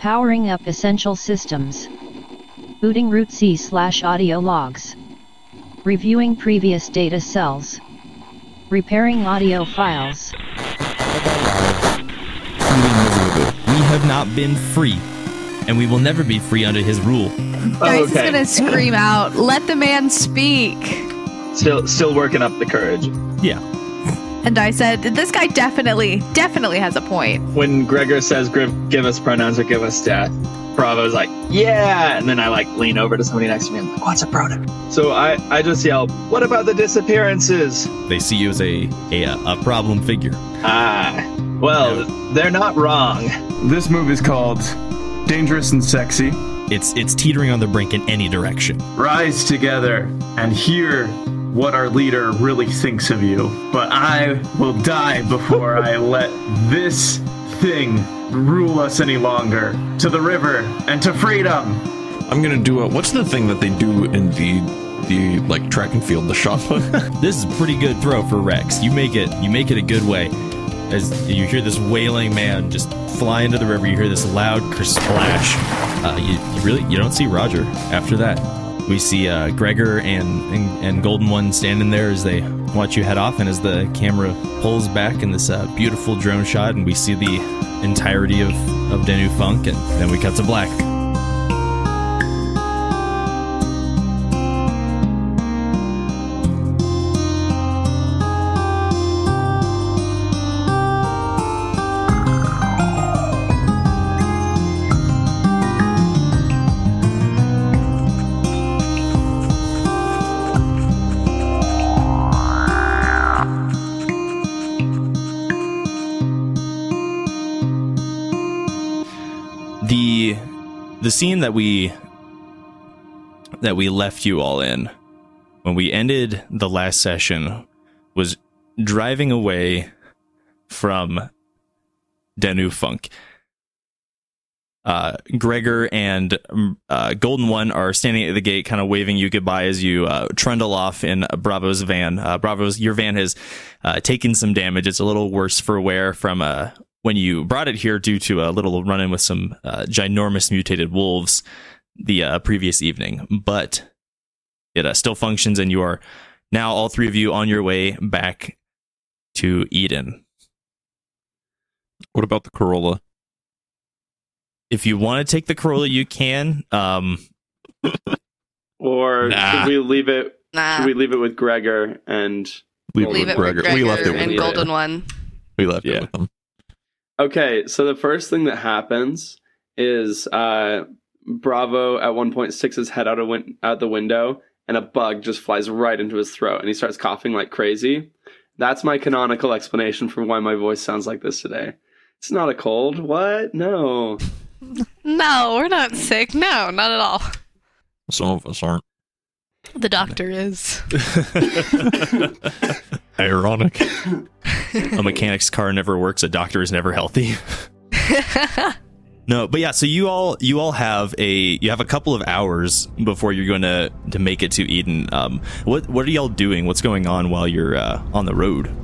Powering up essential systems. Booting root C slash audio logs. Reviewing previous data cells. Repairing audio files. We have not been free, and we will never be free under his rule. Oh, Dice is okay. gonna scream out, "Let the man speak!" Still, still working up the courage. Yeah. And I said, "This guy definitely, definitely has a point." When Gregor says, "Give give us pronouns or give us death," Bravo's like, "Yeah," and then I like lean over to somebody next to me and I'm like, "What's a pronoun?" So I, I just yell, "What about the disappearances?" They see you as a a, a problem figure. Ah, well, they're not wrong. This move is called Dangerous and Sexy. It's it's teetering on the brink in any direction. Rise together and hear what our leader really thinks of you. But I will die before I let this thing rule us any longer. To the river and to freedom. I'm gonna do a. What's the thing that they do in the the like track and field, the shot put? This is a pretty good throw for Rex. You make it you make it a good way. As you hear this wailing man just fly into the river, you hear this loud splash. Uh, you, you really you don't see Roger after that. We see uh, Gregor and, and and Golden One standing there as they watch you head off, and as the camera pulls back in this uh, beautiful drone shot, and we see the entirety of of Denu Funk, and then we cut to black. The scene that we that we left you all in when we ended the last session was driving away from Denu Funk. Uh, Gregor and um, uh, Golden One are standing at the gate, kind of waving you goodbye as you uh, trundle off in Bravo's van. Uh, Bravo's your van has uh, taken some damage. It's a little worse for wear from uh, when you brought it here due to a little run in with some uh, ginormous mutated wolves the uh, previous evening, but it uh, still functions, and you are now all three of you on your way back to Eden. what about the Corolla? If you want to take the Corolla, you can. Um, Or Nah. should we leave it? Nah. Should we leave it with Gregor and? Leave, Leave it with Gregor We left it with and Gregor. Golden One. We left Yeah. it with them. Okay, so the first thing that happens is uh, Bravo at one point sticks his head out of win- out the window, and a bug just flies right into his throat, and he starts coughing like crazy. That's my canonical explanation for why my voice sounds like this today. It's not a cold. What? No. No, we're not sick. No, not at all. Some of us aren't. The doctor is. Ironic. a mechanic's car never works. A doctor is never healthy. No, but yeah, so you all you all have a you have a couple of hours before you're going to to make it to Eden. Um, what what are y'all doing? What's going on while you're uh, on the road?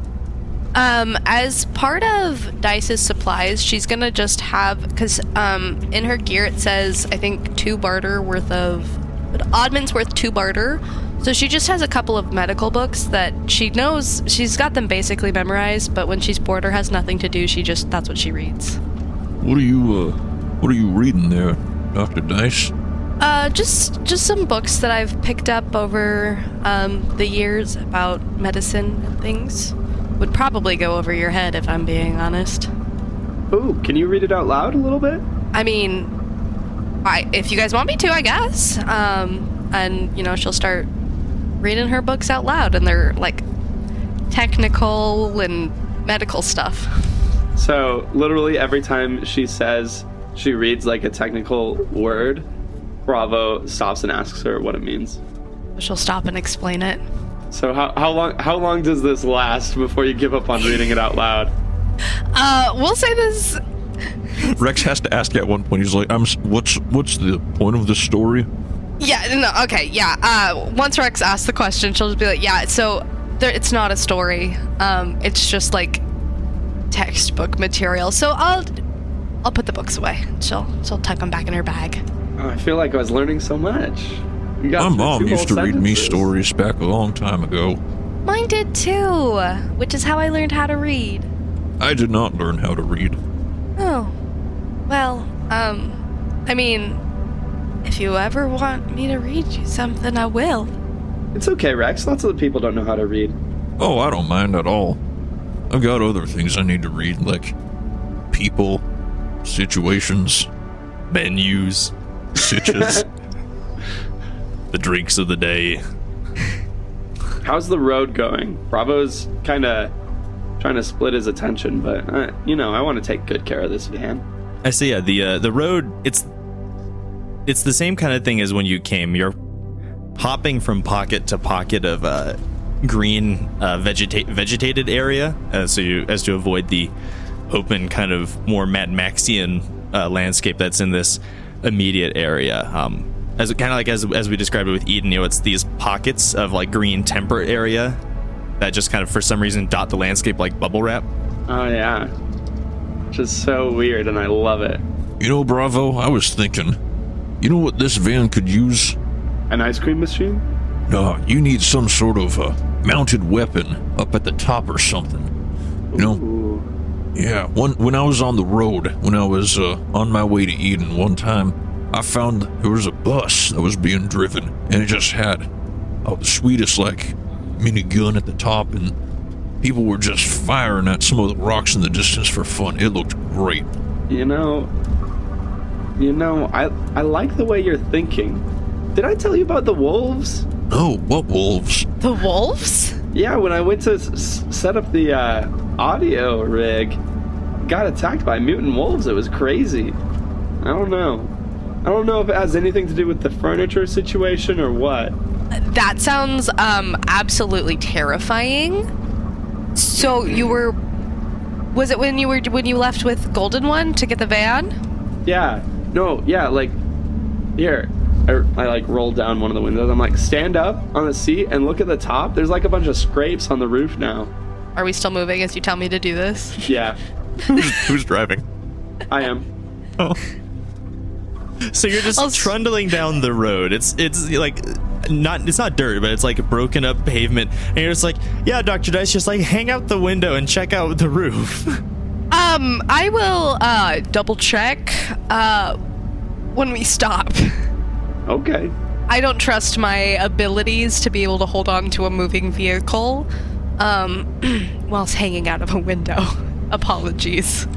Um, as part of Dice's supplies, she's gonna just have because um, in her gear it says I think two barter worth of oddments worth two barter. So she just has a couple of medical books that she knows she's got them basically memorized, but when she's bored or has nothing to do, she just that's what she reads. What are you? Uh, what are you reading there, Doctor Dice? Uh, just just some books that I've picked up over um, the years about medicine and things. Would probably go over your head if I'm being honest. Ooh, can you read it out loud a little bit? I mean, I if you guys want me to, I guess. Um, and you know, she'll start reading her books out loud, and they're like technical and medical stuff. So literally every time she says she reads like a technical word, Bravo stops and asks her what it means. She'll stop and explain it. So how, how long how long does this last before you give up on reading it out loud? Uh, we'll say this. Rex has to ask at one point. He's like, "I'm. What's what's the point of this story?" Yeah, no, okay, yeah. Uh, once Rex asks the question, she'll just be like, "Yeah." So there, it's not a story. Um, it's just like textbook material. So I'll I'll put the books away. She'll she'll tuck them back in her bag. Oh, I feel like I was learning so much. My mom used to whole read me stories back a long time ago. Mine did too, which is how I learned how to read. I did not learn how to read. Oh, well, um, I mean, if you ever want me to read you something, I will. It's okay, Rex. Lots of the people don't know how to read. Oh, I don't mind at all. I've got other things I need to read, like people, situations, Menus, sitches. the drinks of the day. How's the road going? Bravo's kind of trying to split his attention, but uh, you know, I want to take good care of this van. I see. Yeah, the uh, the road. It's it's the same kind of thing as when you came. You're hopping from pocket to pocket of uh, green uh, vegeta- vegetated area, uh, so you as to avoid the open kind of more Mad Maxian uh, landscape that's in this immediate area. Um, as kind of like as as we described it with Eden, you know, it's these pockets of like green temperate area that just kind of for some reason dot the landscape like bubble wrap. Oh yeah, just so weird, and I love it. you know, Bravo, I was thinking, you know what this van could use? An ice cream machine? No, you need some sort of a mounted weapon up at the top or something. You know, Ooh. Yeah, one when I was on the road, when I was uh, on my way to Eden one time, I found there was a bus that was being driven, and it just had oh, the sweetest like minigun at the top, and people were just firing at some of the rocks in the distance for fun. It looked great. You know, you know, I I like the way you're thinking. Did I tell you about the wolves? Oh, what wolves? The wolves? Yeah, when I went to s- s- set up the uh, audio rig, got attacked by mutant wolves. It was crazy. I don't know. I don't know if it has anything to do with the furniture situation or what. That sounds um absolutely terrifying. So you were was it when you were when you left with Golden One to get the van? Yeah. No. Yeah. Like here. I, I like rolled down one of the windows. I'm like, stand up on the seat and look at the top. There's like a bunch of scrapes on the roof now. Are we still moving as you tell me to do this? Yeah, Who's driving? I am. Oh. So you're just I'll s- trundling down the road. It's it's like not it's not dirt, but it's like broken up pavement, and you're just like, yeah, Doctor Dice, just like hang out the window and check out the roof. Um, I will uh double check uh when we stop. Okay. I don't trust my abilities to be able to hold on to a moving vehicle um whilst hanging out of a window. Apologies.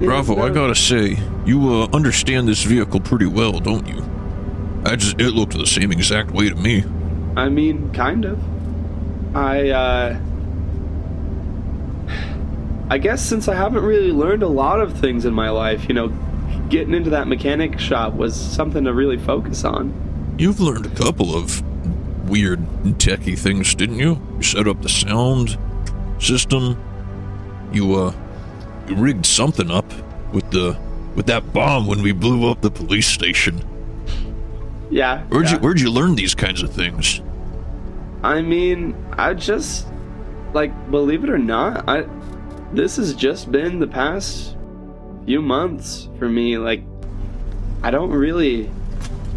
Bravo, I gotta say, you uh, understand this vehicle pretty well, don't you? I just it looked the same exact way to me. I mean, kind of. I, uh. I guess since I haven't really learned a lot of things in my life, you know, getting into that mechanic shop was something to really focus on. You've learned a couple of weird techie things, didn't you? You set up the sound system. You uh you rigged something up with the with that bomb when we blew up the police station. Yeah. Where'd yeah. you where'd you learn these kinds of things? I mean, I just like believe it or not, I this has just been the past few months for me. Like I don't really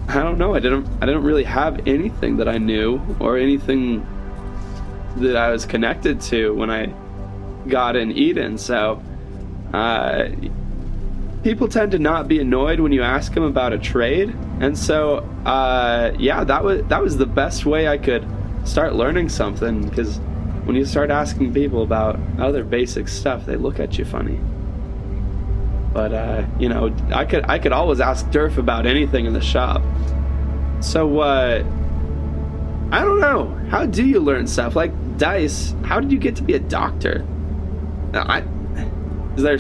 I don't know. I didn't I didn't really have anything that I knew or anything that I was connected to when I got in Eden. So uh people tend to not be annoyed when you ask them about a trade and so uh, yeah that was that was the best way i could start learning something because when you start asking people about other basic stuff they look at you funny. But uh, you know i could i could always ask durf about anything in the shop. So uh, i don't know. How do you learn stuff? Like dice how did you get to be a doctor? I is there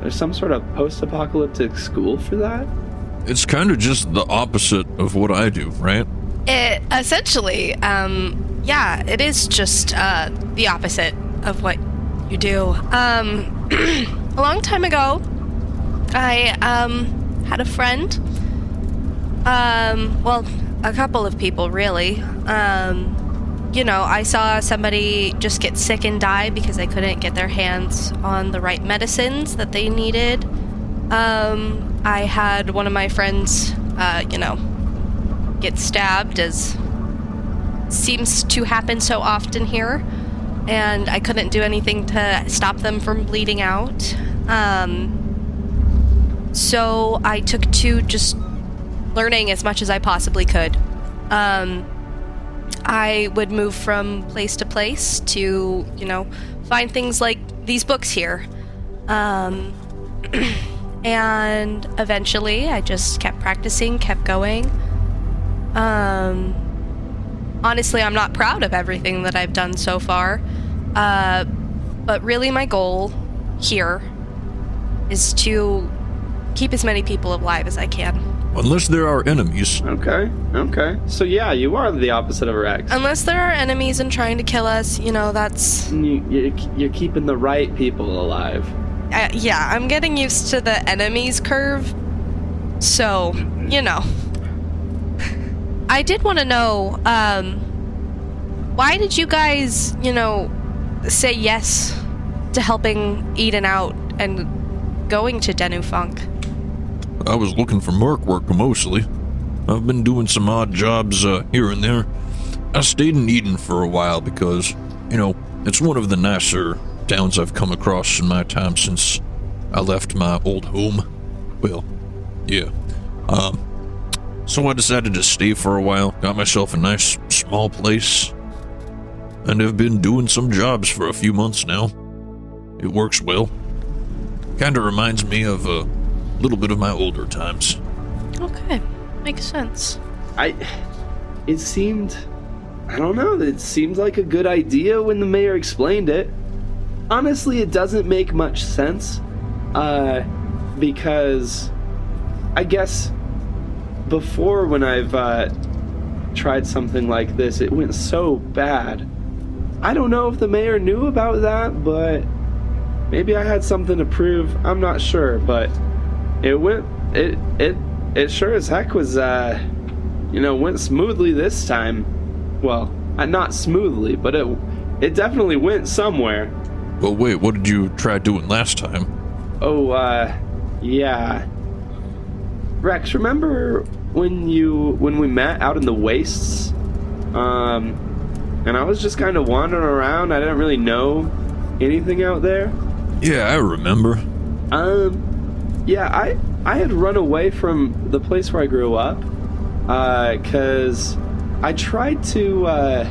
there's some sort of post-apocalyptic school for that. It's kind of just the opposite of what I do, right? It essentially, um, yeah, it is just uh, the opposite of what you do. Um, a long time ago, I um, had a friend. Um, well, a couple of people, really. Um, you know, I saw somebody just get sick and die because they couldn't get their hands on the right medicines that they needed Um, I had one of my friends, uh, you know, get stabbed, as seems to happen so often here, and I couldn't do anything to stop them from bleeding out. Um, so I took to just learning as much as I possibly could. Um, I would move from place to place to, you know, find things like these books here. Um, and eventually I just kept practicing, kept going. Um, honestly, I'm not proud of everything that I've done so far. Uh, but really, my goal here is to keep as many people alive as I can. Unless there are enemies. Okay, okay. So yeah, you are the opposite of a Rex. Unless there are enemies and trying to kill us, you know, that's. You, you, you're keeping the right people alive. Uh, yeah, I'm getting used to the enemies curve. So, you know. I did want to know, um, why did you guys, you know, say yes to helping Eden out and going to Denu Funk? I was looking for merc work mostly. I've been doing some odd jobs uh, here and there. I stayed in Eden for a while because, you know, it's one of the nicer towns I've come across in my time since I left my old home. Well, yeah. Um, so I decided to stay for a while, got myself a nice small place, and have been doing some jobs for a few months now. It works well. Kinda reminds me of a little bit of my older times. Okay, makes sense. I. It seemed. I don't know. It seemed like a good idea when the mayor explained it. Honestly, it doesn't make much sense. Uh, because. I guess. Before, when I've uh, tried something like this, it went so bad. I don't know if the mayor knew about that, but. Maybe I had something to prove. I'm not sure, but it went it it it sure as heck was uh you know went smoothly this time well uh, not smoothly but it it definitely went somewhere Well, wait, what did you try doing last time? oh uh yeah rex remember when you when we met out in the wastes um and i was just kind of wandering around i didn't really know anything out there Yeah, I remember. Um, yeah, I I had run away from the place where I grew up, uh because I tried to uh,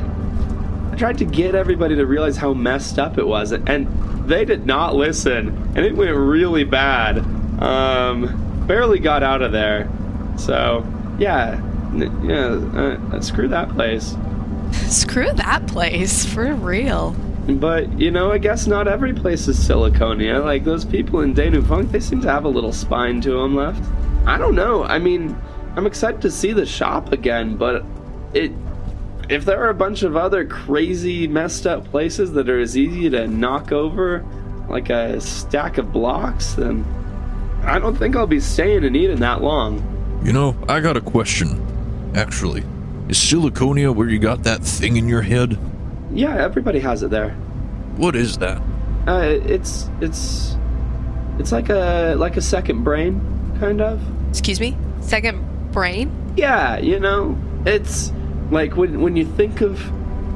tried to get everybody to realize how messed up it was, and they did not listen, and it went really bad. Um, barely got out of there, so yeah, n- yeah, uh, screw that place. Screw that place, for real. But, you know, I guess not every place is Siliconia. Like, those people in Danu Funk, they seem to have a little spine to them left. I don't know. I mean, I'm excited to see the shop again, but it. If there are a bunch of other crazy, messed up places that are as easy to knock over like a stack of blocks, then I don't think I'll be staying in Eden that long. You know, I got a question. Actually, is Siliconia where you got that thing in your head? Yeah, everybody has it there. What is that? Uh, it's it's it's like a like a second brain, kind of. Excuse me? Second brain? Yeah, you know, it's like when when you think of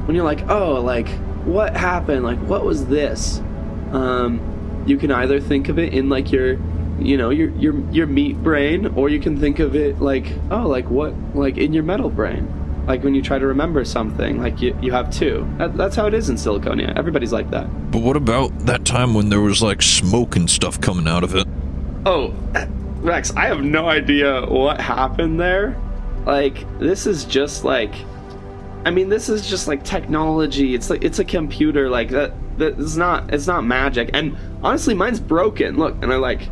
when you're like, oh, like what happened? Like what was this? Um, you can either think of it in like your, you know, your your your meat brain, or you can think of it like, oh, like what, like in your metal brain. Like when you try to remember something, like you, you have two. That, that's how it is in Siliconia. Everybody's like that. But what about that time when there was like smoke and stuff coming out of it? Oh, Rex, I have no idea what happened there. Like, this is just like I mean, this is just like technology. It's like it's a computer like that that's not it's not magic. And honestly, mine's broken. Look, and I like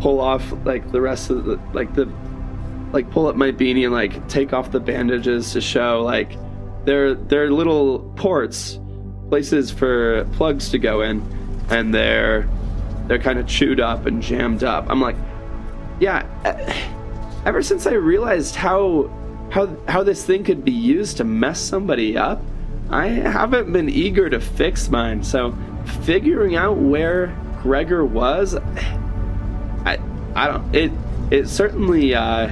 pull off like the rest of the like the like pull up my beanie and like take off the bandages to show like they're they're little ports, places for plugs to go in, and they're they're kind of chewed up and jammed up. I'm like, yeah. Eh, Ever since I realized how how how this thing could be used to mess somebody up, I haven't been eager to fix mine. So figuring out where Gregor was, I I don't. It it certainly uh,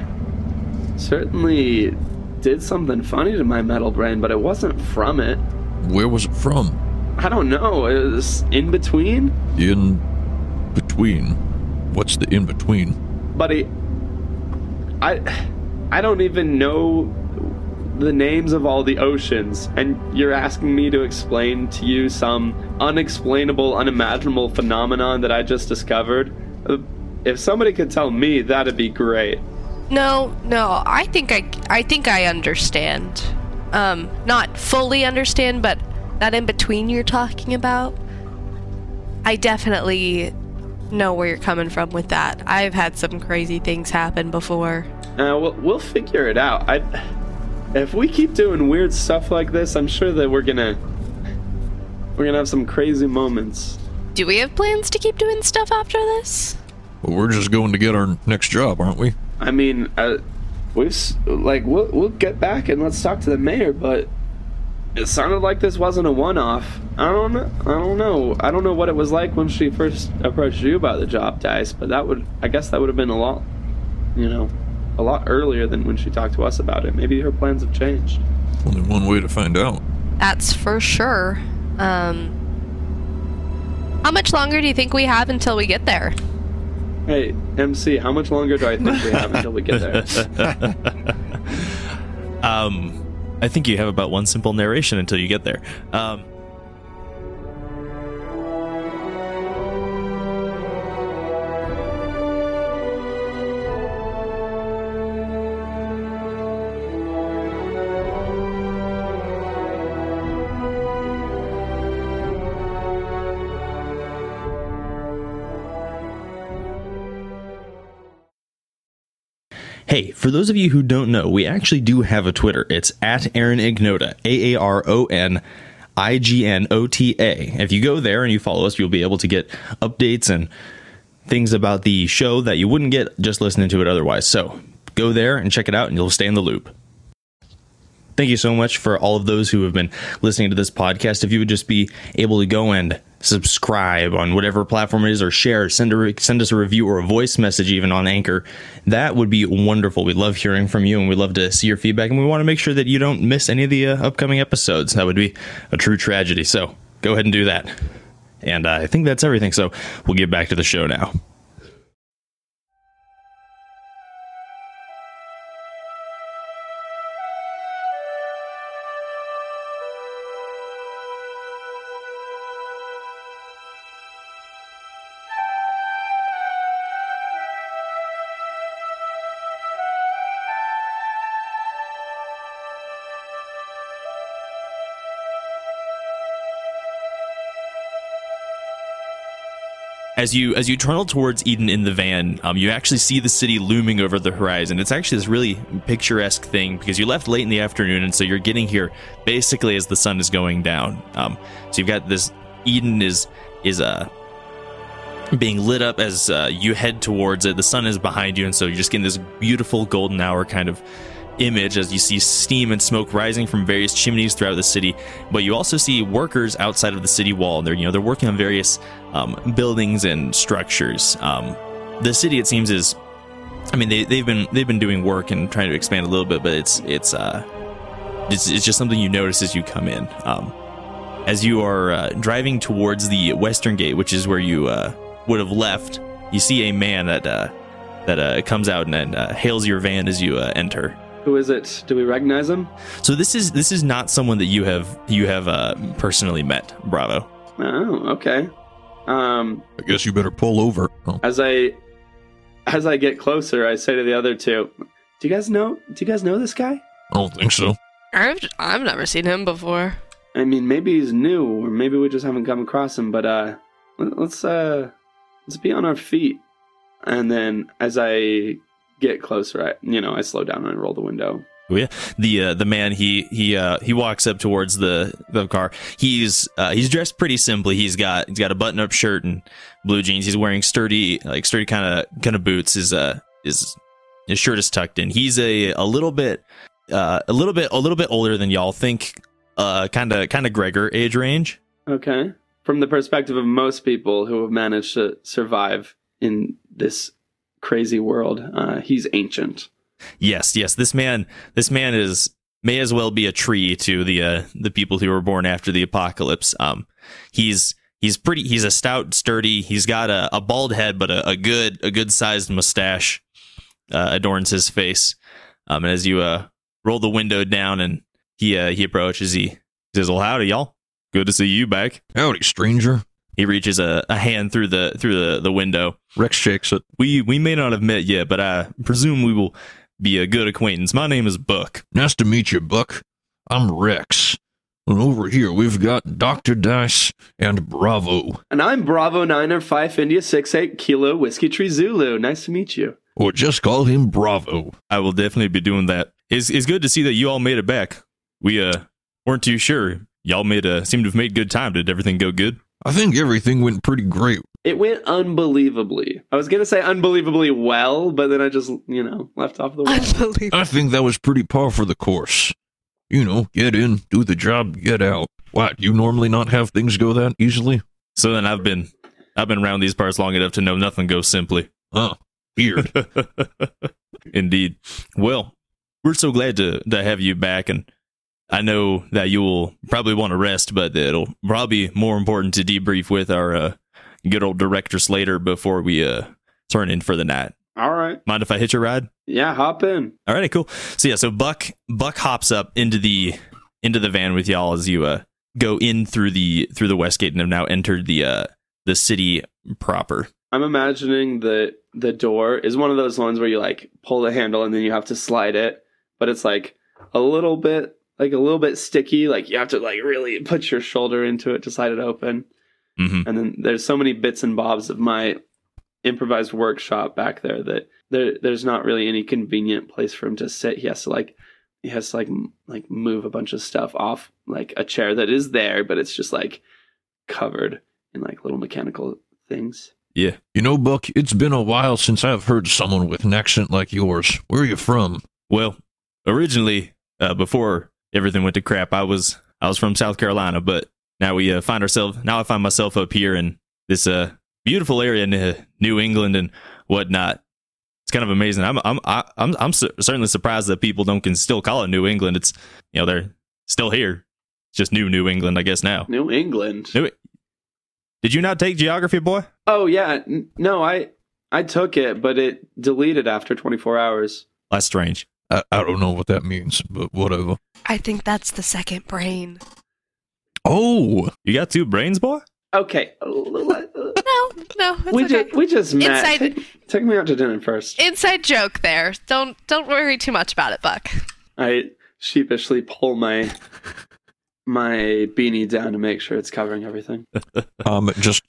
certainly did something funny to my metal brain, but it wasn't from it. Where was it from? I don't know. It was in between. In between. What's the in between? Buddy, I I don't even know the names of all the oceans, and you're asking me to explain to you some unexplainable, unimaginable phenomenon that I just discovered. Uh, If somebody could tell me, that'd be great. No, no, I think I I think I understand. Um, not fully understand, but that in between you're talking about. I definitely know where you're coming from with that. I've had some crazy things happen before. Uh, we'll, we'll figure it out. I, if we keep doing weird stuff like this, I'm sure that we're gonna we're gonna have some crazy moments. Do we have plans to keep doing stuff after this? Well, we're just going to get our next job, aren't we? I mean, uh, we've like we'll we'll get back and let's talk to the mayor, but it sounded like this wasn't a one-off. I don't know. I don't know. I don't know what it was like when she first approached you about the job, Dice. But that would, I guess, that would have been a lot, you know, a lot earlier than when she talked to us about it. Maybe her plans have changed. Only one way to find out. That's for sure. Um, how much longer do you think we have until we get there? Hey, MC, how much longer do I think we have until we get there? Um, I think you have about one simple narration until you get there. Um, for those of you who don't know, we actually do have a Twitter. It's at Aaron Ignota, A A R O N I G N O T A. If you go there and you follow us, you'll be able to get updates and things about the show that you wouldn't get just listening to it otherwise. So go there and check it out, and you'll stay in the loop. Thank you so much for all of those who have been listening to this podcast. If you would just be able to go and subscribe on whatever platform it is, or share, send a send us a review or a voice message even on Anchor, that would be wonderful. We love hearing from you, and we love to see your feedback. And we want to make sure that you don't miss any of the uh, upcoming episodes. That would be a true tragedy. So go ahead and do that. And uh, I think that's everything. So we'll get back to the show now. As you as you tunnel towards Eden in the van, um, you actually see the city looming over the horizon. It's actually this really picturesque thing because you left late in the afternoon, and so you're getting here basically as the sun is going down. Um, so you've got this Eden is is uh being lit up as uh, you head towards it. The sun is behind you, and so you're just getting this beautiful golden hour kind of image as you see steam and smoke rising from various chimneys throughout the city. But you also see workers outside of the city wall. They're you know they're working on various um, buildings and structures. Um, the city, it seems, is I mean they they've been they've been doing work and trying to expand a little bit, but it's it's uh it's, it's just something you notice as you come in. Um, as you are uh, driving towards the western gate, which is where you uh, would have left, you see a man that uh, that uh, comes out and, and uh, hails your van as you uh, enter. Who is it? Do we recognize him? So this is this is not someone that you have you have uh, personally met. Bravo. Oh, okay. Um, I guess you better pull over. Oh, as I as I get closer, I say to the other two, "Do you guys know? Do you guys know this guy? I don't think so. I've I've never seen him before. I mean, maybe he's new, or maybe we just haven't come across him. But uh, let- let's uh, let's be on our feet." And then as I get closer, I you know I slow down and I roll the window. Oh. The uh, the man he he uh, he walks up towards the the car. He's uh, he's dressed pretty simply. He's got he's got a button up shirt and blue jeans. He's wearing sturdy like sturdy kind of kind of boots. His uh his his shirt is tucked in. He's a a little bit uh a little bit a little bit older than y'all think. Uh, kind of kind of Gregor age range. Okay. From the perspective of most people who have managed to survive in this crazy world. Uh, he's ancient. Yes, yes. This man, this man is may as well be a tree to the uh, the people who were born after the apocalypse. Um, he's he's pretty. He's a stout, sturdy. He's got a, a bald head, but a, a good a good sized mustache uh, adorns his face. Um, and as you uh roll the window down and he uh, he approaches, he says, "Well, howdy, y'all. Good to see you back." Howdy, stranger. He reaches a, a hand through the through the, the window. Rex shakes it. We we may not have met yet, but I presume we will be a good acquaintance. My name is Buck. Nice to meet you, Buck. I'm Rex. And over here we've got Dr. Dice and Bravo. And I'm Bravo Niner Five India Six Eight Kilo Whiskey Tree Zulu. Nice to meet you. Or just call him Bravo. I will definitely be doing that. It's it's good to see that you all made it back. We uh weren't too sure. Y'all made a seem to have made good time. Did everything go good? I think everything went pretty great. It went unbelievably. I was gonna say unbelievably well, but then I just you know left off the wall. Unbelievable. I think that was pretty par for the course. You know, get in, do the job, get out. What, you normally not have things go that easily? So then I've been I've been around these parts long enough to know nothing goes simply. Huh. Weird. Indeed. Well, we're so glad to to have you back, and I know that you will probably want to rest, but it'll probably be more important to debrief with our uh, good old director Slater before we uh, turn in for the night. All right. Mind if I hitch a ride? Yeah, hop in. All right, cool. So yeah, so Buck Buck hops up into the into the van with y'all as you uh go in through the through the west gate and have now entered the uh the city proper. I'm imagining that the door is one of those ones where you like pull the handle and then you have to slide it, but it's like a little bit like a little bit sticky. Like you have to like really put your shoulder into it to slide it open. Hmm And then there's so many bits and bobs of my improvised workshop back there that there there's not really any convenient place for him to sit. He has to like he has to like m- like move a bunch of stuff off like a chair that is there, but it's just like covered in like little mechanical things. Yeah. you know, Buck, it's been a while since I've heard someone with an accent like yours. Where are you from? Well, originally, uh, before everything went to crap, I was I was from South Carolina, but now we uh, find ourselves now I find myself up here in this uh beautiful area in uh, New England and whatnot. It's kind of amazing. I'm I'm I- I'm I'm cer- certainly surprised that people don't can still call it New England. It's you know they're still here. It's just new New England, I guess now. New England. New- Did you not take geography, boy? Oh yeah, N- no, I I took it, but it deleted after 24 hours. That's strange. I, I don't know what that means, but whatever. I think that's the second brain. Oh, You got two brains, boy. Okay, No, no, it's we okay. just we just met. Inside- Take, take me out to dinner first. Inside joke there. Don't don't worry too much about it, Buck. I sheepishly pull my my beanie down to make sure it's covering everything. um, just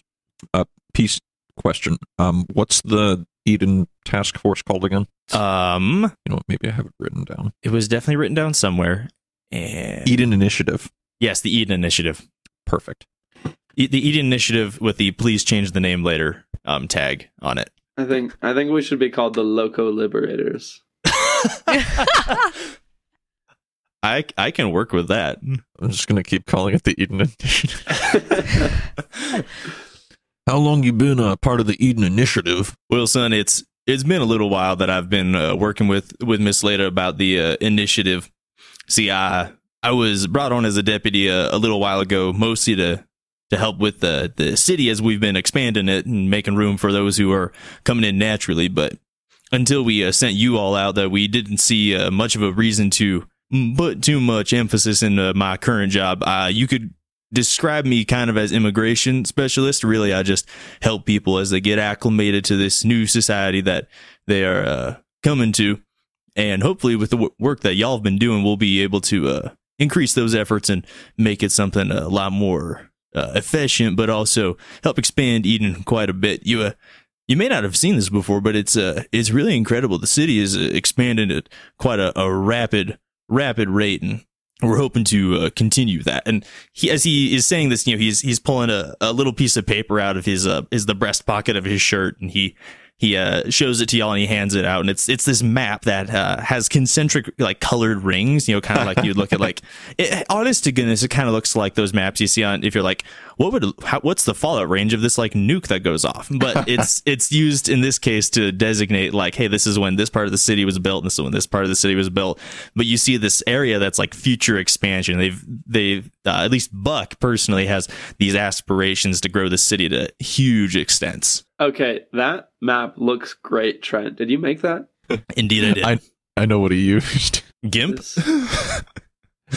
a piece question. Um, what's the Eden task force called again? Um, You know, what, maybe I have it written down. it was definitely written down somewhere. And Eden Initiative. Yes, the Eden Initiative. Perfect. E- the Eden Initiative with the please change the name later um, tag on it. I think I think we should be called the Loco Liberators. I I can work with that. I'm just gonna keep calling it the Eden Initiative. How long you been a part of the Eden Initiative? Well, son, it's it's been a little while that I've been uh, working with with Miss Slater about the uh, initiative. See, I I was brought on as a deputy a, a little while ago, mostly to to help with the the city as we've been expanding it and making room for those who are coming in naturally. But until we uh, sent you all out, that we didn't see uh, much of a reason to put too much emphasis in my current job. Uh, you could describe me kind of as immigration specialist. Really, I just help people as they get acclimated to this new society that they are uh, coming to. And hopefully, with the w- work that y'all have been doing, we'll be able to uh, increase those efforts and make it something a lot more uh, efficient, but also help expand Eden quite a bit. You uh, you may not have seen this before, but it's uh, it's really incredible. The city is uh, expanding at quite a, a rapid rapid rate, and we're hoping to uh, continue that. And he, as he is saying this, you know, he's he's pulling a, a little piece of paper out of his uh, is the breast pocket of his shirt, and he he uh, shows it to y'all and he hands it out, and it's it's this map that uh, has concentric like colored rings. You know, kind of like you'd look at like. It, honest to goodness, it kind of looks like those maps you see on if you're like, what would how, what's the fallout range of this like nuke that goes off? But it's it's used in this case to designate like, hey, this is when this part of the city was built, and this is when this part of the city was built. But you see this area that's like future expansion. They've they've uh, at least Buck personally has these aspirations to grow the city to huge extents. Okay, that map looks great, Trent. Did you make that? Indeed, I did. I I know what he used. Gimp.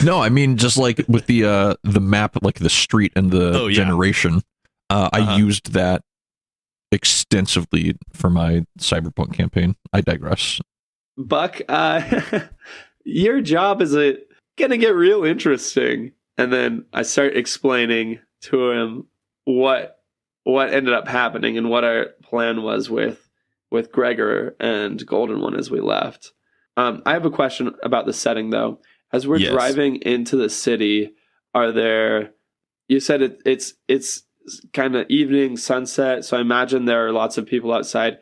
No, I mean just like with the uh the map, like the street and the Oh, yeah. generation. Uh, I Uh-huh. used that extensively for my cyberpunk campaign. I digress. Buck, uh, your job is a, gonna get real interesting. And then I start explaining to him what what ended up happening and what our plan was with with Gregor and Golden One as we left. Um, I have a question about the setting though. As we're Yes. driving into the city, are there? You said it, it's it's kind of evening sunset, so I imagine there are lots of people outside.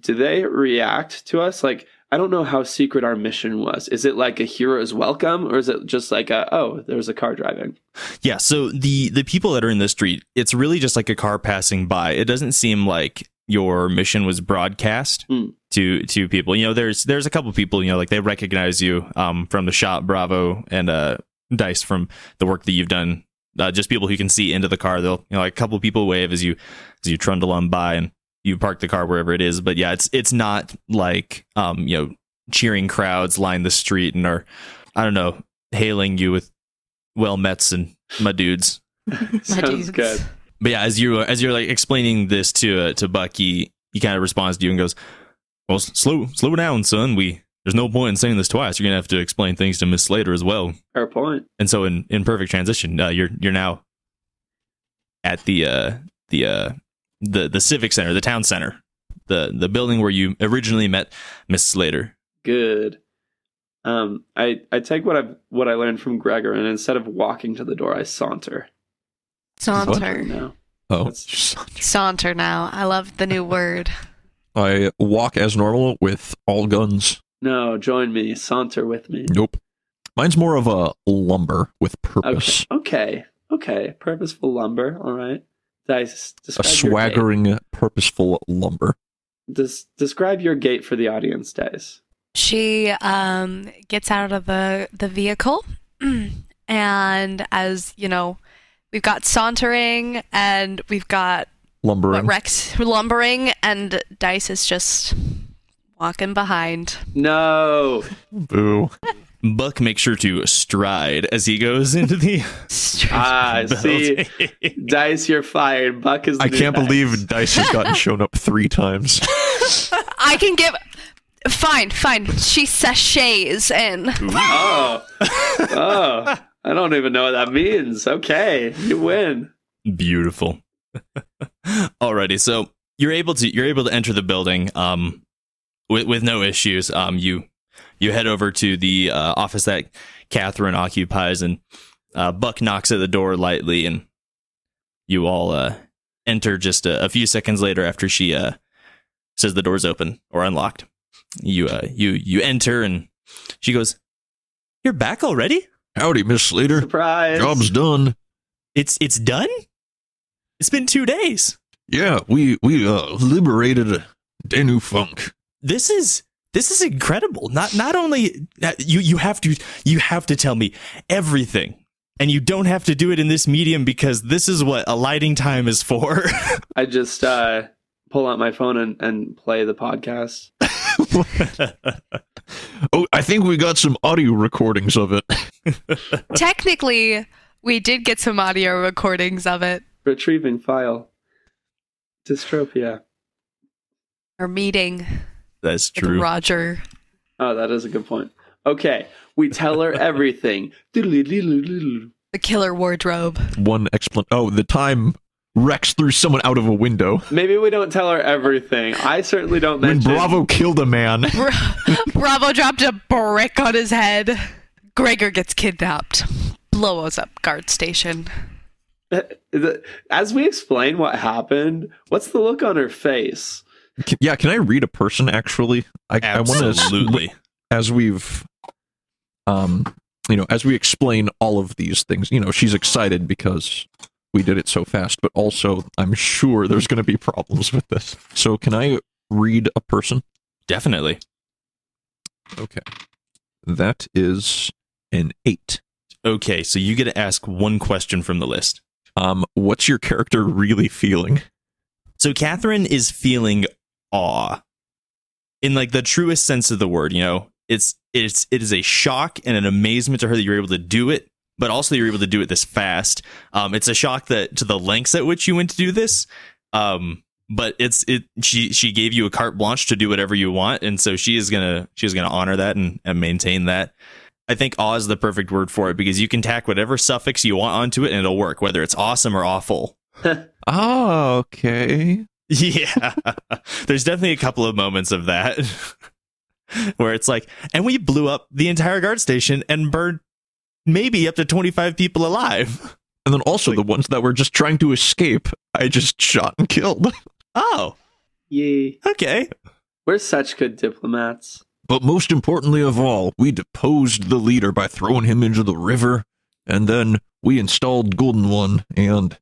Do they react to us like? I don't know how secret our mission was. Is it like a hero's welcome, or is it just like a oh, there's a car driving? Yeah, so the the people that are in the street, it's really just like a car passing by. It doesn't seem like your mission was broadcast Hmm. to to people. You know, there's there's a couple people, you know, like they recognize you um from the shop Bravo and uh Dice from the work that you've done. Uh, just people who can see into the car. They'll you know, like a couple people wave as you as you trundle on by and you park the car wherever it is. But yeah, it's it's not like um, you know, cheering crowds line the street and are I don't know, hailing you with well mets and my dudes. Sounds dudes. good. But yeah, as you as you're like explaining this to uh, to Bucky, he kind of responds to you and goes, "Well, s- slow slow down, son. We there's no point in saying this twice. You're gonna have to explain things to Miss Slater as well." Fair point. And so, in in perfect transition, uh, you're you're now at the uh, the uh, the the civic center, the town center, the the building where you originally met Miss Slater. Good. Um, I I take what I what I learned from Gregor, and instead of walking to the door, I saunter. Saunter. No, Oh, That's- Saunter now. I love the new word. I walk as normal with all guns. no, join me. Saunter with me. Nope. Mine's more of a lumber with Okay. purpose. Okay. Okay. Purposeful lumber. All right. Dice. A Describe your gait. swaggering, purposeful lumber. Des- describe your gait for the audience, Dice. She um, gets out of the, the vehicle, and as you know, we've got sauntering and we've got Lumbering. what, Rex lumbering, and Dice is just walking behind. No. Boo. Buck makes sure to stride as he goes into the Ah, see. Dice, you're fired. Buck is. The I can't Dice. believe Dice has gotten shown up three times. I can give. Fine, fine. She sashays in. Oh. Oh. I don't even know what that means. Okay, you win. Beautiful. Alrighty, so you're able to you're able to enter the building um with with no issues. Um you you head over to the uh, office that Catherine occupies and uh, Buck knocks at the door lightly and you all uh enter just a, a few seconds later after she uh says the door's open or unlocked. You uh you you enter and she goes, "You're back already? Howdy, Miss Slater. Surprise. Job's done. It's it's done? It's been 2 days." Yeah, we we uh liberated Danu Funk. this is this is incredible. Not not only uh, you you have to you have to tell me everything. And you don't have to do it in this medium because this is what a lighting time is for. I just uh, pull out my phone and, and play the podcast. Oh, I think we got some audio recordings of it. Technically, we did get some audio recordings of it. Retrieving file. Dystropia. Our meeting That's with true. Roger. Oh, that is a good point. Okay, we tell her everything. The killer wardrobe. One explan. Oh, the time Rex threw someone out of a window. Maybe we don't tell her everything. I certainly don't mention When mention. Bravo killed a man. Bravo dropped a brick on his head. Gregor gets kidnapped. Blows up guard station. Uh, as we explain what happened, what's the look on her face? Can, yeah, can I read a person actually? I, I want to Absolutely. as we've um you know as we explain all of these things you know she's excited because we did it so fast but also i'm sure there's going to be problems with this so can i read a person Definitely. okay that is an eight Okay, so you get to ask one question from the list. um what's your character really feeling So Catherine is feeling awe. In like the truest sense of the word, you know. It's it's it is a shock and an amazement to her that you're able to do it, but also you're able to do it this fast. Um it's a shock that to the lengths at which you went to do this. Um but it's it she she gave you a carte blanche to do whatever you want, and so she is gonna she's gonna honor that and, and maintain that. I think awe is the perfect word for it because you can tack whatever suffix you want onto it and it'll work, whether it's awesome or awful. oh okay Yeah. There's definitely a couple of moments of that where it's like, and we blew up the entire guard station and burned maybe up to 25 people alive. and then also the ones that were just trying to escape i just shot and killed Oh, Yay. okay. We're such good diplomats. But most importantly of all, we deposed the leader by throwing him into the river, and then we installed Golden One and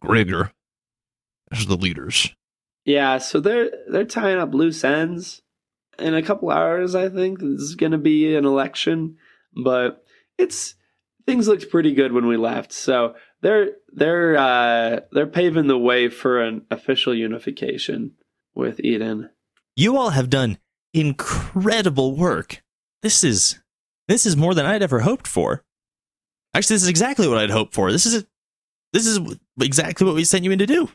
Gregor as the leaders. Yeah, so they're they're tying up loose ends. In a couple hours, I think this is going to be an election, but it's things looked pretty good when we left. So they're they're uh, they're paving the way for an official unification with Eden. You all have done incredible work. This is this is more than I'd ever hoped for. Actually, this is exactly what I'd hoped for. This is this is exactly what we sent you in to do.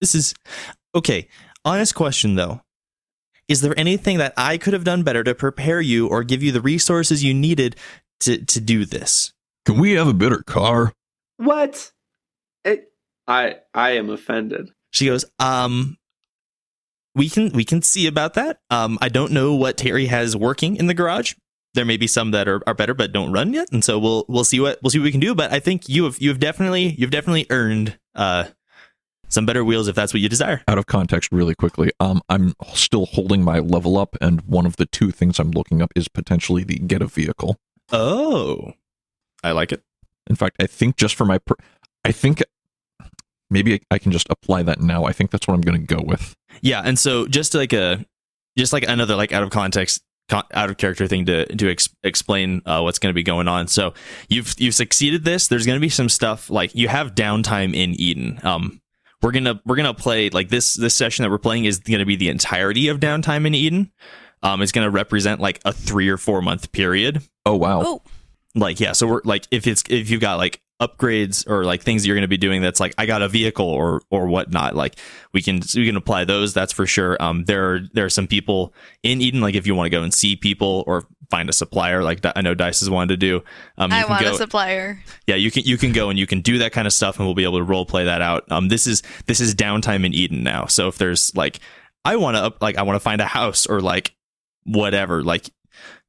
This is okay. Honest question though. Is there anything that I could have done better to prepare you or give you the resources you needed to to do this? Can we have a better car? What? It, I I am offended. She goes, um, we can we can see about that. Um, I don't know what Terry has working in the garage. There may be some that are, are better but don't run yet, and so we'll we'll see what we'll see what we can do. But I think you have you've definitely you've definitely earned uh some better wheels if that's what you desire. Out of context, really quickly, um, I'm still holding my level up, and one of the two things I'm looking up is potentially the get a vehicle. Oh, I like it. In fact, I think just for my, per- I think maybe I- I can just apply that now. I think that's what I'm going to go with. Yeah, and so just like a just like another like out of context out of character thing to to ex- explain uh, what's going to be going on. So you've you've succeeded this. There's going to be some stuff like you have downtime in Eden. Um we're going to we're going to play like this this session that we're playing is going to be the entirety of downtime in Eden. Um it's going to represent like a 3 or 4 month period Oh wow! Oh, like yeah so we're like if it's if you've got like upgrades or like things that you're going to be doing that's like i got a vehicle or or whatnot like we can we can apply those that's for sure um there are there are some people in eden like if you want to go and see people or find a supplier like i know dice has wanted to do. Um you I can want go a supplier. yeah you can you can go and you can do that kind of stuff and we'll be able to role play that out. Um this is this is downtime in eden now. So if there's like i want to like i want to find a house or like whatever like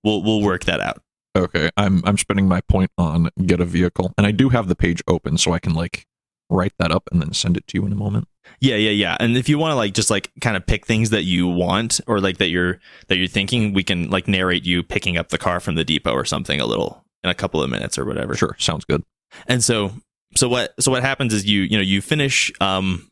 we'll we'll work that out. Okay, I'm I'm spending my point on get a vehicle, and I do have the page open, so I can like write that up and then send it to you in a moment. Yeah, yeah, yeah. And if you want to like just like kind of pick things that you want or like that you're that you're thinking, we can like narrate you picking up the car from the depot or something a little in a couple of minutes or whatever. Sure, sounds good. And so so what so what happens is you you know you finish um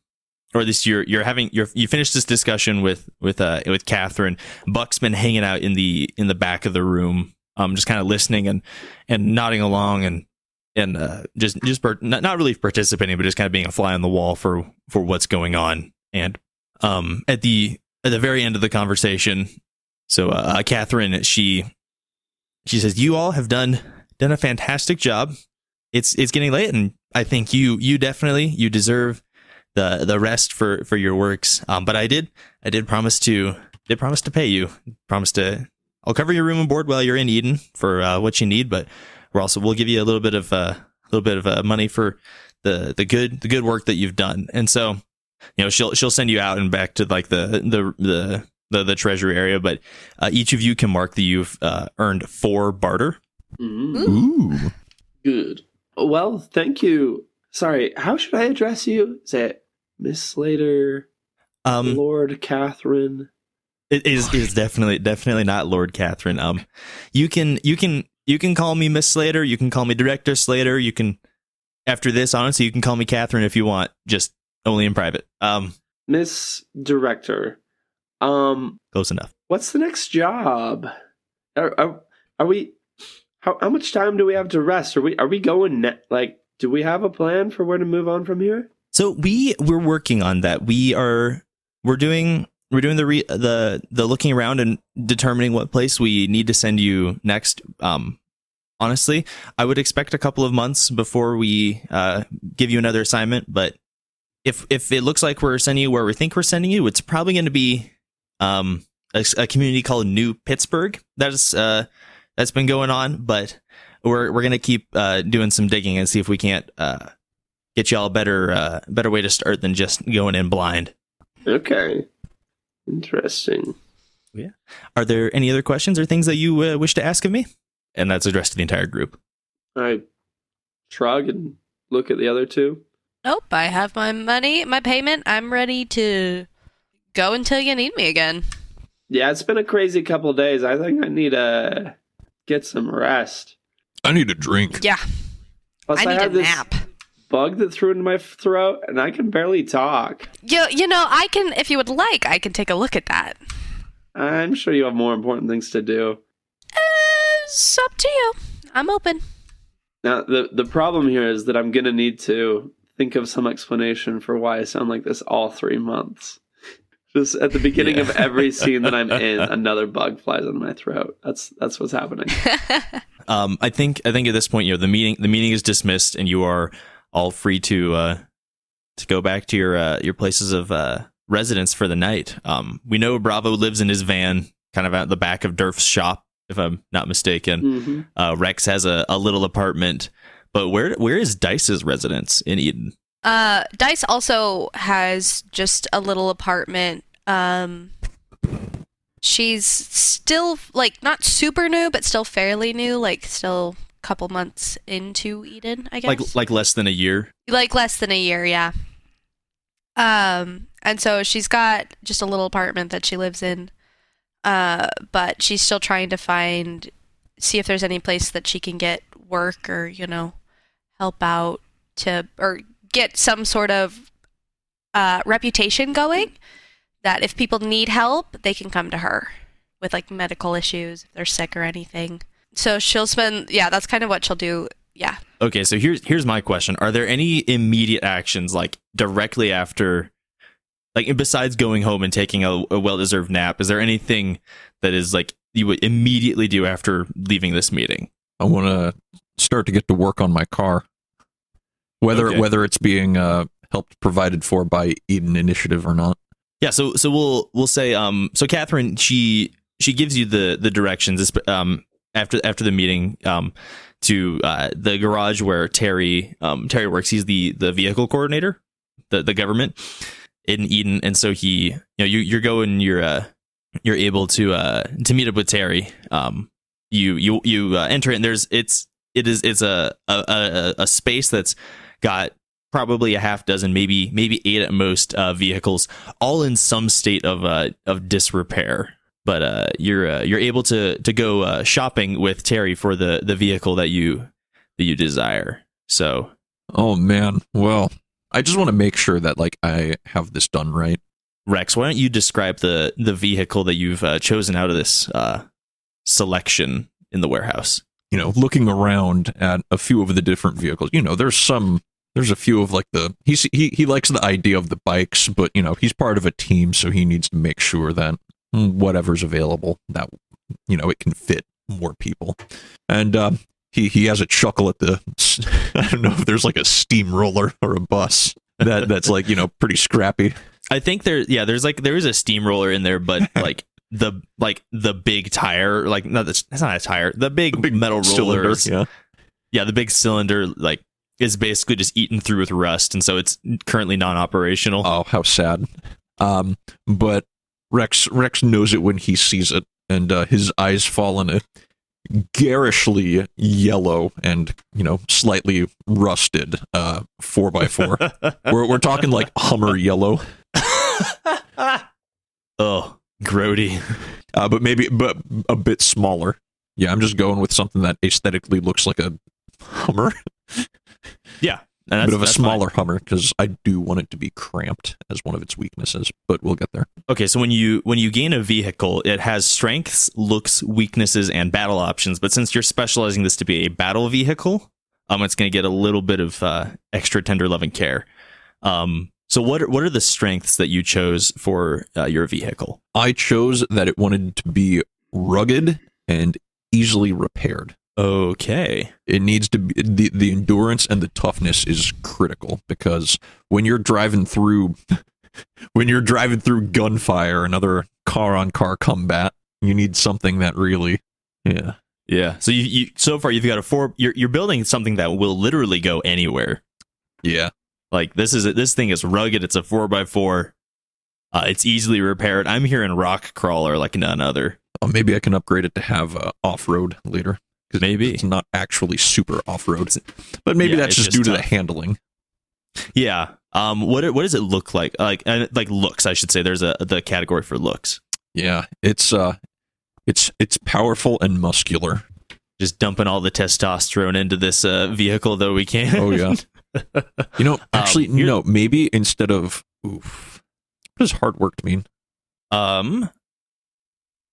or this you're you're having you're you finish this discussion with with uh with Catherine. Buck's been hanging out in the in the back of the room, um just kind of listening and and nodding along and and uh, just just part, not, not really participating, but just kind of being a fly on the wall for for what's going on. And um, at the at the very end of the conversation, so uh, Catherine she she says, "You all have done done a fantastic job. It's it's getting late, and I think you you definitely you deserve the the rest for for your works. Um, but I did I did promise to did promise to pay you. Promise to I'll cover your room and board while you're in Eden for uh, what you need, but we're also we'll give you a little bit of uh, a little bit of uh, money for the the good the good work that you've done. And so, you know, she'll she'll send you out and back to like the the the the, the treasury area, but uh, each of you can mark that you've uh, earned four barter. Mm, Ooh, good. Well, thank you. Sorry, how should I address you? Is it Miss Slater? Um, Lord Catherine. It is is definitely definitely not Lord Catherine. Um, you can you can you can call me Miss Slater. You can call me Director Slater. You can after this, honestly, you can call me Catherine if you want. Just only in private. Um, Miss Director. Um, close enough. what's the next job? Are, are, are we? How how much time do we have to rest? Are we are we going ne- like? Do we have a plan for where to move on from here? So we we're working on that. We are we're doing we're doing the re, the the looking around and determining what place we need to send you next. Um, honestly, I would expect a couple of months before we uh, give you another assignment. But if if it looks like we're sending you where we think we're sending you, it's probably going to be um, a, a community called New Pittsburgh. That's uh, that's been going on, but we're we're to keep uh, doing some digging and see if we can't uh, get y'all a better uh, better way to start than just going in blind. Okay, interesting. Yeah. Are there any other questions or things that you uh, wish to ask of me? And that's addressed to the entire group. I shrug and look at the other two. Nope, I have my money, my payment. I'm ready to go until you need me again. Yeah, it's been a crazy couple days. I think I need to get some rest. I need a drink. Yeah, Plus, I need a this nap. Bug that threw into my throat, and I can barely talk. You, you know, I can, if you would like, I can take a look at that. I'm sure you have more important things to do. It's up to you. I'm open. Now, the the problem here is that I'm gonna need to think of some explanation for why I sound like this all three months. Just at the beginning of every scene that I'm in, another bug flies in my throat. That's that's what's happening. Um, I think I think at this point, you know, the meeting the meeting is dismissed, and you are all free to uh, to go back to your uh, your places of uh, residence for the night. Um, we know Bravo lives in his van, kind of at the back of Durf's shop, if I'm not mistaken. hmm Uh, Rex has a, a little apartment, but where where is Dice's residence in Eden? Uh, Dice also has just a little apartment. Um, she's still like not super new, but still fairly new. Like still a couple months into Eden, I guess. Like like less than a year. like less than a year, yeah. Um, and so she's got just a little apartment that she lives in. Uh, but she's still trying to find, see if there's any place that she can get work or you know, help out to or get some sort of uh, reputation going. That if people need help, they can come to her with like medical issues, if they're sick or anything. So she'll spend, yeah, that's kind of what she'll do. Yeah. Okay, so here's here's my question: Are there any immediate actions, like directly after, like besides going home and taking a, a well-deserved nap? Is there anything that is like you would immediately do after leaving this meeting? I want to start to get to work on my car. Whether Okay. whether it's being uh, helped provided for by Eden Initiative or not. Yeah, so so we'll we'll say um so Catherine she she gives you the the directions esp- um after after the meeting um to uh the garage where Terry um Terry works. He's the the vehicle coordinator the the government in Eden. And so he you know you you're going you're uh you're able to uh to meet up with Terry. Um you you you uh, enter and there's it's it is it's a a a, space that's got probably a half dozen maybe maybe eight at most uh vehicles all in some state of uh of disrepair but uh you're uh, you're able to to go uh, shopping with Terry for the the vehicle that you that you desire so Oh man. Well, I just want to make sure that like I have this done right. Rex why don't you describe the the vehicle that you've uh, chosen out of this uh selection in the warehouse You know, looking around at a few of the different vehicles. You know, there's some there's a few of like the he's he he likes the idea of the bikes, but you know, he's part of a team so he needs to make sure that whatever's available that you know, it can fit more people. And um he he has a chuckle at the I don't know if there's like a steamroller or a bus that that's like, you know, pretty scrappy. I think there, yeah, there's like there is a steamroller in there, but like the like the big tire, like no, that's, not a tire. The big, big metal Cylinder, rollers, yeah. yeah, the big cylinder, like is basically just eaten through with rust, and so it's currently non-operational. Oh, how sad. Um, but Rex Rex knows it when he sees it, and uh, his eyes fall on a garishly yellow and you know slightly rusted uh four by four. we're we're talking like Hummer yellow. oh, grody. uh, but maybe but a bit smaller. Yeah, I'm just going with something that aesthetically looks like a Hummer, Yeah, a bit of a that's fine. smaller Hummer because I do want it to be cramped as one of its weaknesses. But we'll get there. Okay, so when you when you gain a vehicle, it has strengths, looks, weaknesses, and battle options. But since you're specializing this to be a battle vehicle, um, it's going to get a little bit of uh, extra tender love and care. Um, so what are, what are the strengths that you chose for uh, your vehicle? I chose that it wanted to be rugged and easily repaired. Okay, It needs to be the, the endurance and the toughness is critical because when you're driving through when you're driving through gunfire and other car on car combat, you need something that really yeah. yeah. So you, you so far you've got a four. You're you're building something that will literally go anywhere. Yeah. Like this is this thing is rugged. It's a four by four. Uh, it's easily repaired. I'm hearing rock crawler like none other. Uh, maybe I can upgrade it to have uh, off road later. Maybe. it's not actually super off road, but maybe Yeah, that's just, just due to the handling. Yeah. Um. What what does it look like? Like uh, like looks. I should say. There's a the category for looks. Yeah, it's uh, it's it's powerful and muscular. Just dumping all the testosterone into this uh, vehicle though we can. Oh yeah. You know, actually, here- no. Maybe instead of oof, what does hard work mean? um.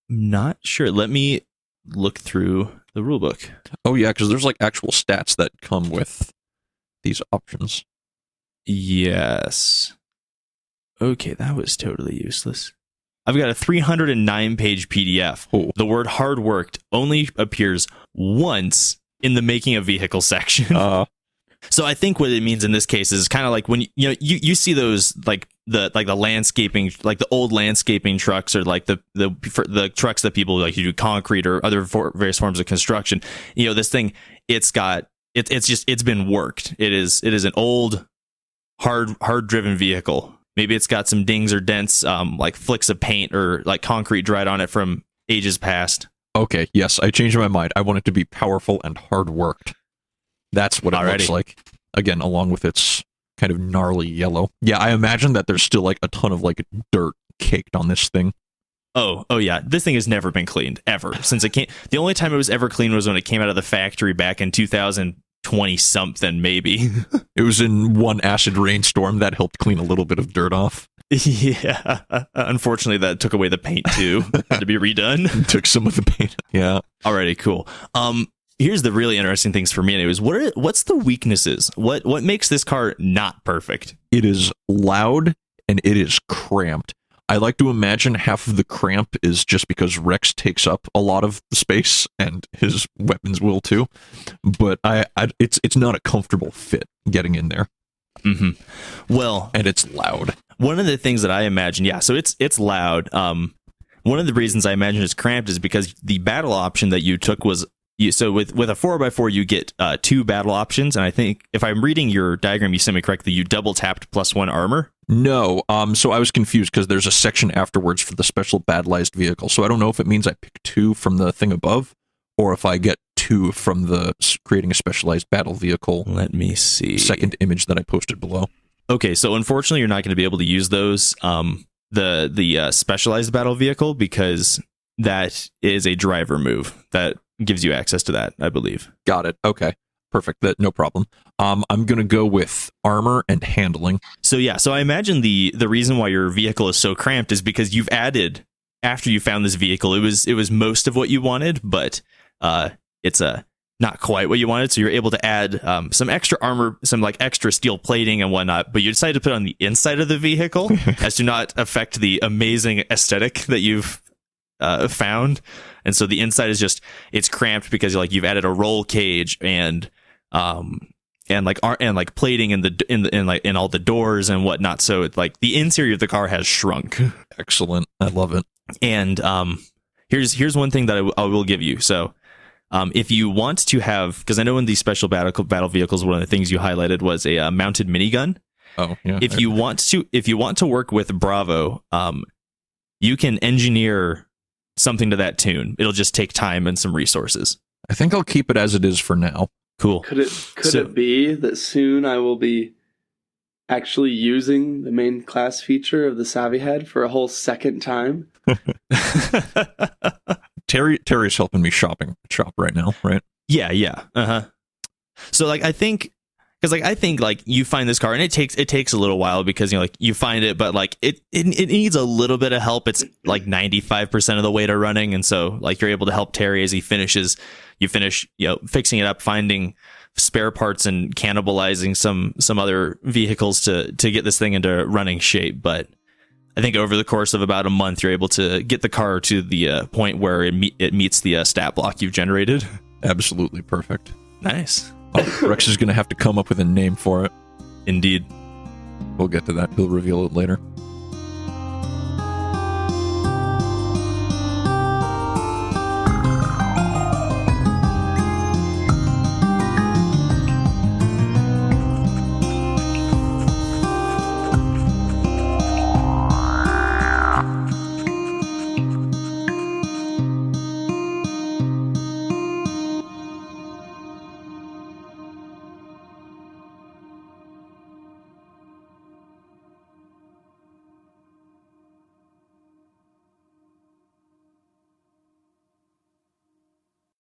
Not sure. Let me look through the rule book. Oh yeah, because there's like actual stats that come with these options. Yes. Okay, that was totally useless. I've got a 309 page PDF. Oh. The word hard worked only appears once in the making a vehicle section. Uh, So I think what it means in this case is kind of like when you, you know you, you see those like the like the landscaping like the old landscaping trucks or like the the the trucks that people like you do concrete or other for, various forms of construction. You know this thing it's got it, it's just it's been worked. It is it is an old hard hard driven vehicle. Maybe it's got some dings or dents um like flicks of paint or like concrete dried on it from ages past. okay, yes, I changed my mind. I want it to be powerful and hard worked. That's what it looks like. Again, along with its kind of gnarly yellow. Yeah, I imagine that there's still like a ton of like dirt caked on this thing. Oh, oh yeah. This thing has never been cleaned ever since it came. The only time it was ever cleaned was when it came out of the factory back in 2020 something, maybe. It was in one acid rainstorm that helped clean a little bit of dirt off. yeah. Unfortunately, that took away the paint too. Had to be redone. Took some of the paint. Yeah. Alrighty, cool. Um, here's the really interesting things for me. Anyways, what are what's the weaknesses? What what makes this car not perfect? It is loud and it is cramped. I like to imagine half of the cramp is just because Rex takes up a lot of the space and his weapons will too. But I, I it's it's not a comfortable fit getting in there hmm Well, and it's loud. one of the things that I imagine, yeah, so it's it's loud. Um, one of the reasons I imagine it's cramped is because the battle option that you took was you, so with with a four x four you get uh, two battle options, and I think if I'm reading your diagram, you sent me correctly, you double tapped plus one armor. No, um so I was confused because there's a section afterwards for the special battleized vehicle. So I don't know if it means I pick two from the thing above or if I get two from the creating a specialized battle vehicle Let me see. second image that I posted below. Okay, so unfortunately, you're not going to be able to use those um, the the uh, specialized battle vehicle because that is a driver move that gives you access to that. I believe. Got it. Okay. Perfect. That no problem. Um, I'm gonna go with armor and handling. So yeah, so I imagine the the reason why your vehicle is so cramped is because you've added after you found this vehicle, it was it was most of what you wanted, but uh, it's a not quite what you wanted. So you're able to add um, some extra armor, some like extra steel plating and whatnot. But you decided to put on the inside of the vehicle as to not affect the amazing aesthetic that you've uh, found. And so the inside is just it's cramped because like you've added a roll cage and um and like ar- and like plating in the in the in like in all the doors and whatnot. So it's like the interior of the car has shrunk. Excellent. I love it. And um, here's here's one thing that I, w- I will give you. So, um, if you want to have, because I know in these special battle battle vehicles, one of the things you highlighted was a uh, mounted minigun. Oh yeah. If you want to, if you want to work with Bravo, um, you can engineer something to that tune. It'll just take time and some resources. I think I'll keep it as it is for now. Cool. Could it could So- it be that soon I will be actually using the main class feature of the Savvy Head for a whole second time. Terry Terry's helping me shopping shop right now, right? Yeah, yeah. Uh-huh. So like I think because like I think like you find this car and it takes it takes a little while because you know like you find it but like it it, it needs a little bit of help. It's like 95% of the way to running and so like you're able to help Terry as he finishes you finish you know fixing it up finding spare parts and cannibalizing some some other vehicles to to get this thing into running shape but I think over the course of about a month, you're able to get the car to the uh, point where it, me- it meets the uh, stat block you've generated. Absolutely perfect. Nice. Rex is going to have to come up with a name for it. Indeed. We'll get to that. He'll reveal it later.